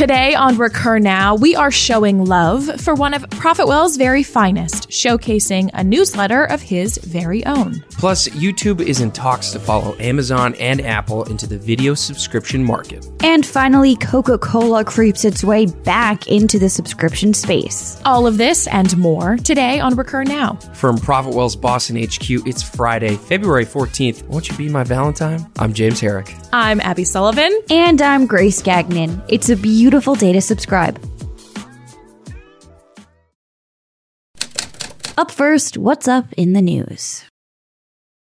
Today on Recur Now, we are showing love for one of Profitwell's very finest, showcasing a newsletter of his very own. Plus, YouTube is in talks to follow Amazon and Apple into the video subscription market. And finally, Coca Cola creeps its way back into the subscription space. All of this and more today on Recur Now. From Profitwell's Boston HQ, it's Friday, February 14th. Won't you be my Valentine? I'm James Herrick. I'm Abby Sullivan. And I'm Grace Gagnon. It's a beautiful day to subscribe. Up first, what's up in the news?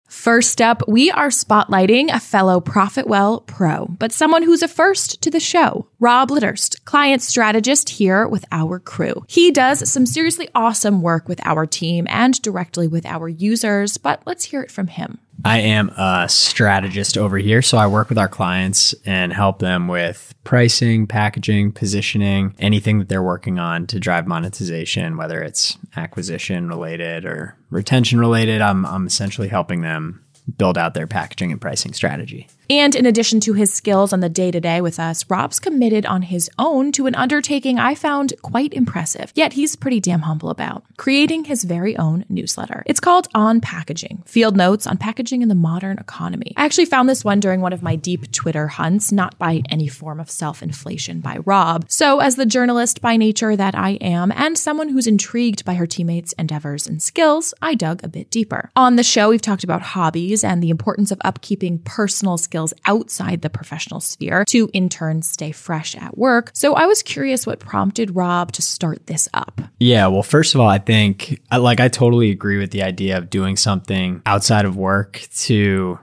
First up, we are spotlighting a fellow Profitwell pro, but someone who's a first to the show. Rob Litterst, client strategist here with our crew. He does some seriously awesome work with our team and directly with our users, but let's hear it from him. I am a strategist over here. So I work with our clients and help them with pricing, packaging, positioning, anything that they're working on to drive monetization, whether it's acquisition related or retention related. I'm, I'm essentially helping them build out their packaging and pricing strategy. And in addition to his skills on the day to day with us, Rob's committed on his own to an undertaking I found quite impressive, yet he's pretty damn humble about creating his very own newsletter. It's called On Packaging Field Notes on Packaging in the Modern Economy. I actually found this one during one of my deep Twitter hunts, not by any form of self inflation by Rob. So, as the journalist by nature that I am, and someone who's intrigued by her teammates' endeavors and skills, I dug a bit deeper. On the show, we've talked about hobbies and the importance of upkeeping personal skills outside the professional sphere to in turn stay fresh at work. So I was curious what prompted Rob to start this up. Yeah, well, first of all, I think like I totally agree with the idea of doing something outside of work to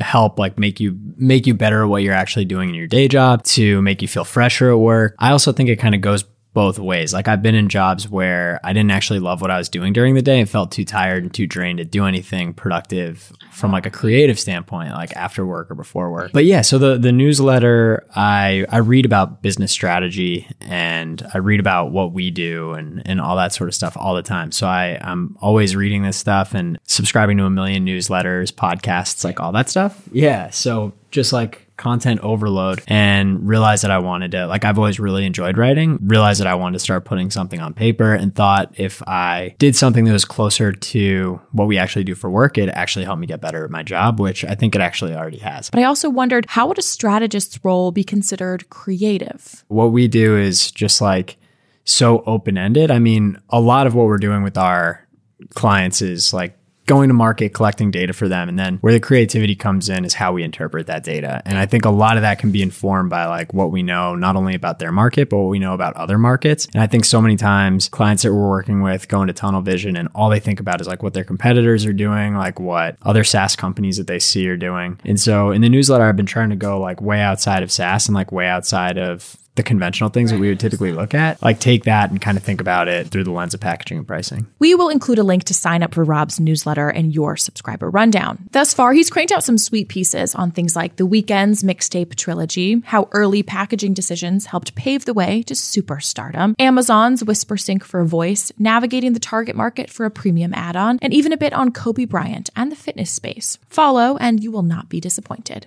help like make you make you better at what you're actually doing in your day job to make you feel fresher at work. I also think it kind of goes both ways. Like I've been in jobs where I didn't actually love what I was doing during the day and felt too tired and too drained to do anything productive from like a creative standpoint, like after work or before work. But yeah, so the the newsletter I I read about business strategy and I read about what we do and and all that sort of stuff all the time. So I I'm always reading this stuff and subscribing to a million newsletters, podcasts, like all that stuff. Yeah, so just like content overload and realized that I wanted to, like, I've always really enjoyed writing, realized that I wanted to start putting something on paper and thought if I did something that was closer to what we actually do for work, it actually helped me get better at my job, which I think it actually already has. But I also wondered how would a strategist's role be considered creative? What we do is just like so open ended. I mean, a lot of what we're doing with our clients is like going to market, collecting data for them. And then where the creativity comes in is how we interpret that data. And I think a lot of that can be informed by like what we know, not only about their market, but what we know about other markets. And I think so many times clients that we're working with go into tunnel vision and all they think about is like what their competitors are doing, like what other SaaS companies that they see are doing. And so in the newsletter, I've been trying to go like way outside of SaaS and like way outside of the conventional things that we would typically look at, like take that and kind of think about it through the lens of packaging and pricing. We will include a link to sign up for Rob's newsletter and your subscriber rundown. Thus far, he's cranked out some sweet pieces on things like the Weeknd's mixtape trilogy, how early packaging decisions helped pave the way to superstardom, Amazon's WhisperSync for voice, navigating the target market for a premium add on, and even a bit on Kobe Bryant and the fitness space. Follow, and you will not be disappointed.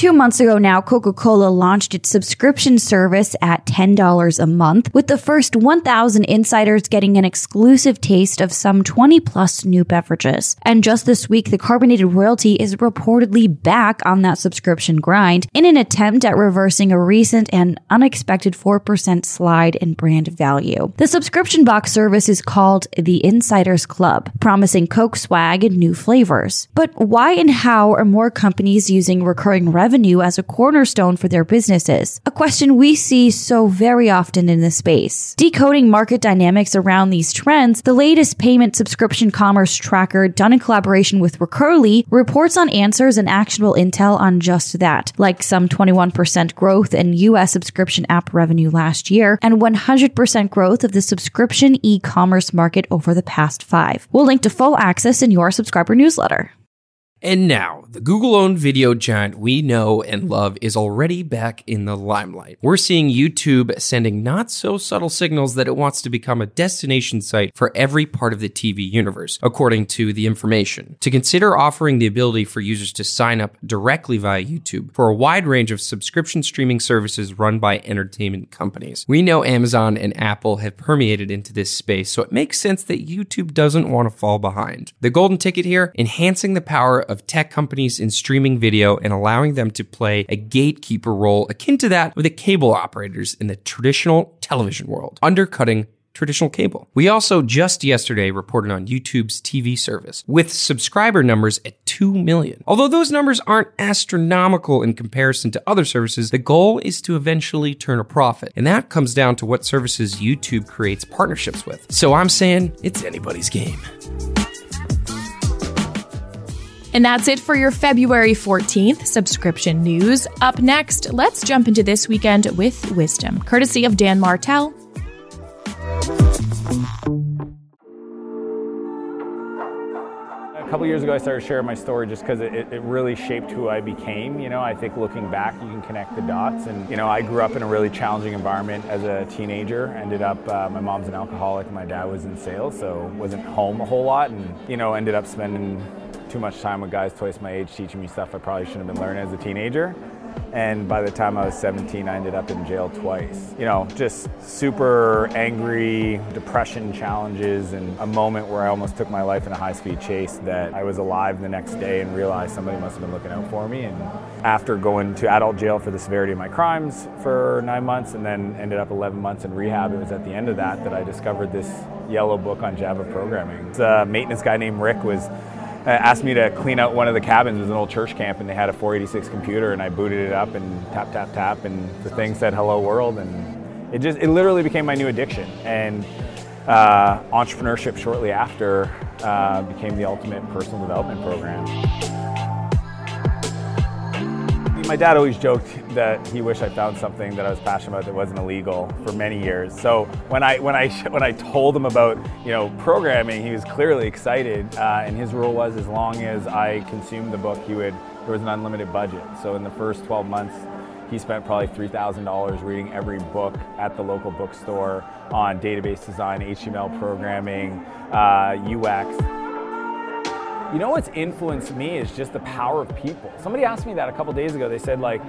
Two months ago now, Coca Cola launched its subscription service at $10 a month, with the first 1,000 insiders getting an exclusive taste of some 20 plus new beverages. And just this week, the carbonated royalty is reportedly back on that subscription grind in an attempt at reversing a recent and unexpected 4% slide in brand value. The subscription box service is called the Insiders Club, promising Coke swag and new flavors. But why and how are more companies using recurring revenue as a cornerstone for their businesses, a question we see so very often in this space. Decoding market dynamics around these trends, the latest payment subscription commerce tracker done in collaboration with Recurly reports on answers and actionable intel on just that, like some 21% growth in US subscription app revenue last year and 100% growth of the subscription e-commerce market over the past five. We'll link to full access in your subscriber newsletter. And now, the Google owned video giant we know and love is already back in the limelight. We're seeing YouTube sending not so subtle signals that it wants to become a destination site for every part of the TV universe, according to the information. To consider offering the ability for users to sign up directly via YouTube for a wide range of subscription streaming services run by entertainment companies. We know Amazon and Apple have permeated into this space, so it makes sense that YouTube doesn't want to fall behind. The golden ticket here enhancing the power of tech companies in streaming video and allowing them to play a gatekeeper role akin to that of the cable operators in the traditional television world, undercutting traditional cable. We also just yesterday reported on YouTube's TV service with subscriber numbers at 2 million. Although those numbers aren't astronomical in comparison to other services, the goal is to eventually turn a profit. And that comes down to what services YouTube creates partnerships with. So I'm saying it's anybody's game. And that's it for your February 14th subscription news. Up next, let's jump into this weekend with wisdom, courtesy of Dan Martell. A couple years ago, I started sharing my story just because it, it really shaped who I became. You know, I think looking back, you can connect the dots. And, you know, I grew up in a really challenging environment as a teenager. Ended up, uh, my mom's an alcoholic, my dad was in sales, so wasn't home a whole lot. And, you know, ended up spending too much time with guys twice my age teaching me stuff I probably shouldn't have been learning as a teenager. And by the time I was 17, I ended up in jail twice. You know, just super angry, depression challenges, and a moment where I almost took my life in a high speed chase that I was alive the next day and realized somebody must have been looking out for me. And after going to adult jail for the severity of my crimes for nine months and then ended up 11 months in rehab, it was at the end of that that I discovered this yellow book on Java programming. A maintenance guy named Rick was asked me to clean out one of the cabins. It was an old church camp, and they had a 486 computer, and I booted it up and tap, tap, tap, and the thing said "Hello World," and it just it literally became my new addiction. And uh, entrepreneurship shortly after uh, became the ultimate personal development program. My dad always joked that he wished I found something that I was passionate about that wasn't illegal for many years. So when I when I when I told him about you know programming, he was clearly excited, uh, and his rule was as long as I consumed the book, he would there was an unlimited budget. So in the first 12 months, he spent probably $3,000 reading every book at the local bookstore on database design, HTML programming, uh, UX. You know what's influenced me is just the power of people. Somebody asked me that a couple days ago. They said like,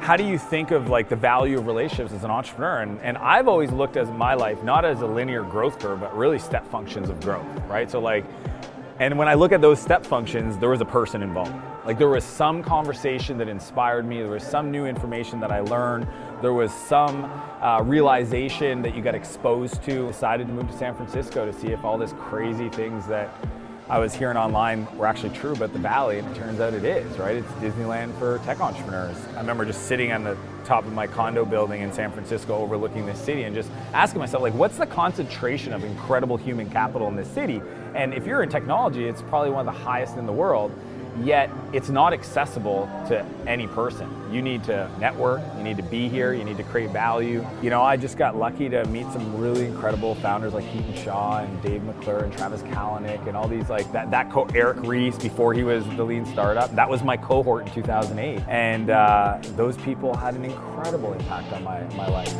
how do you think of like the value of relationships as an entrepreneur? And, and I've always looked at my life not as a linear growth curve, but really step functions of growth, right? So like, and when I look at those step functions, there was a person involved. Like there was some conversation that inspired me. There was some new information that I learned. There was some uh, realization that you got exposed to. Decided to move to San Francisco to see if all this crazy things that I was hearing online were actually true about the Valley, and it turns out it is, right? It's Disneyland for tech entrepreneurs. I remember just sitting on the top of my condo building in San Francisco overlooking this city and just asking myself, like, what's the concentration of incredible human capital in this city? And if you're in technology, it's probably one of the highest in the world yet it's not accessible to any person. You need to network, you need to be here, you need to create value. You know, I just got lucky to meet some really incredible founders like Hiten Shah and Dave McClure and Travis Kalanick and all these like that, that co- Eric Ries before he was the lean startup. That was my cohort in 2008. And uh, those people had an incredible impact on my, my life.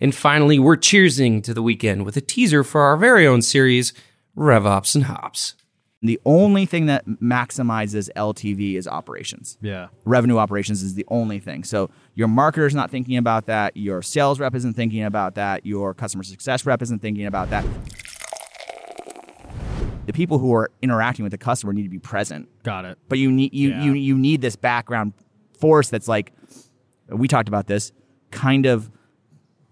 And finally, we're cheersing to the weekend with a teaser for our very own series, RevOps and Hops. The only thing that maximizes LTV is operations. Yeah. Revenue operations is the only thing. So your marketer's not thinking about that. Your sales rep isn't thinking about that. Your customer success rep isn't thinking about that. The people who are interacting with the customer need to be present. Got it. But you need you Yeah. you you need this background force that's like we talked about this kind of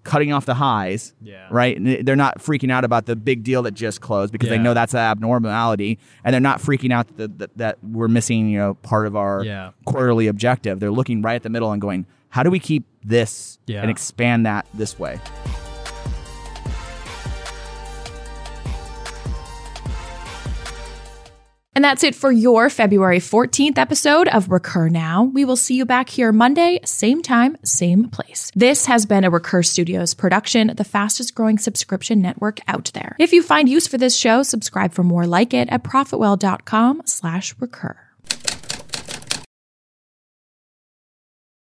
cutting off the highs, Yeah. right? And they're not freaking out about the big deal that just closed because they know that's an abnormality, and they're not freaking out that, that that we're missing, you know, part of our Yeah. quarterly objective. They're looking right at the middle and going, "How do we keep this Yeah. and expand that this way?" And that's it for your February 14th episode of Recur Now. We will see you back here Monday, same time, same place. This has been a Recur Studios production, the fastest growing subscription network out there. If you find use for this show, subscribe for more like it at profitwell.com slash recur.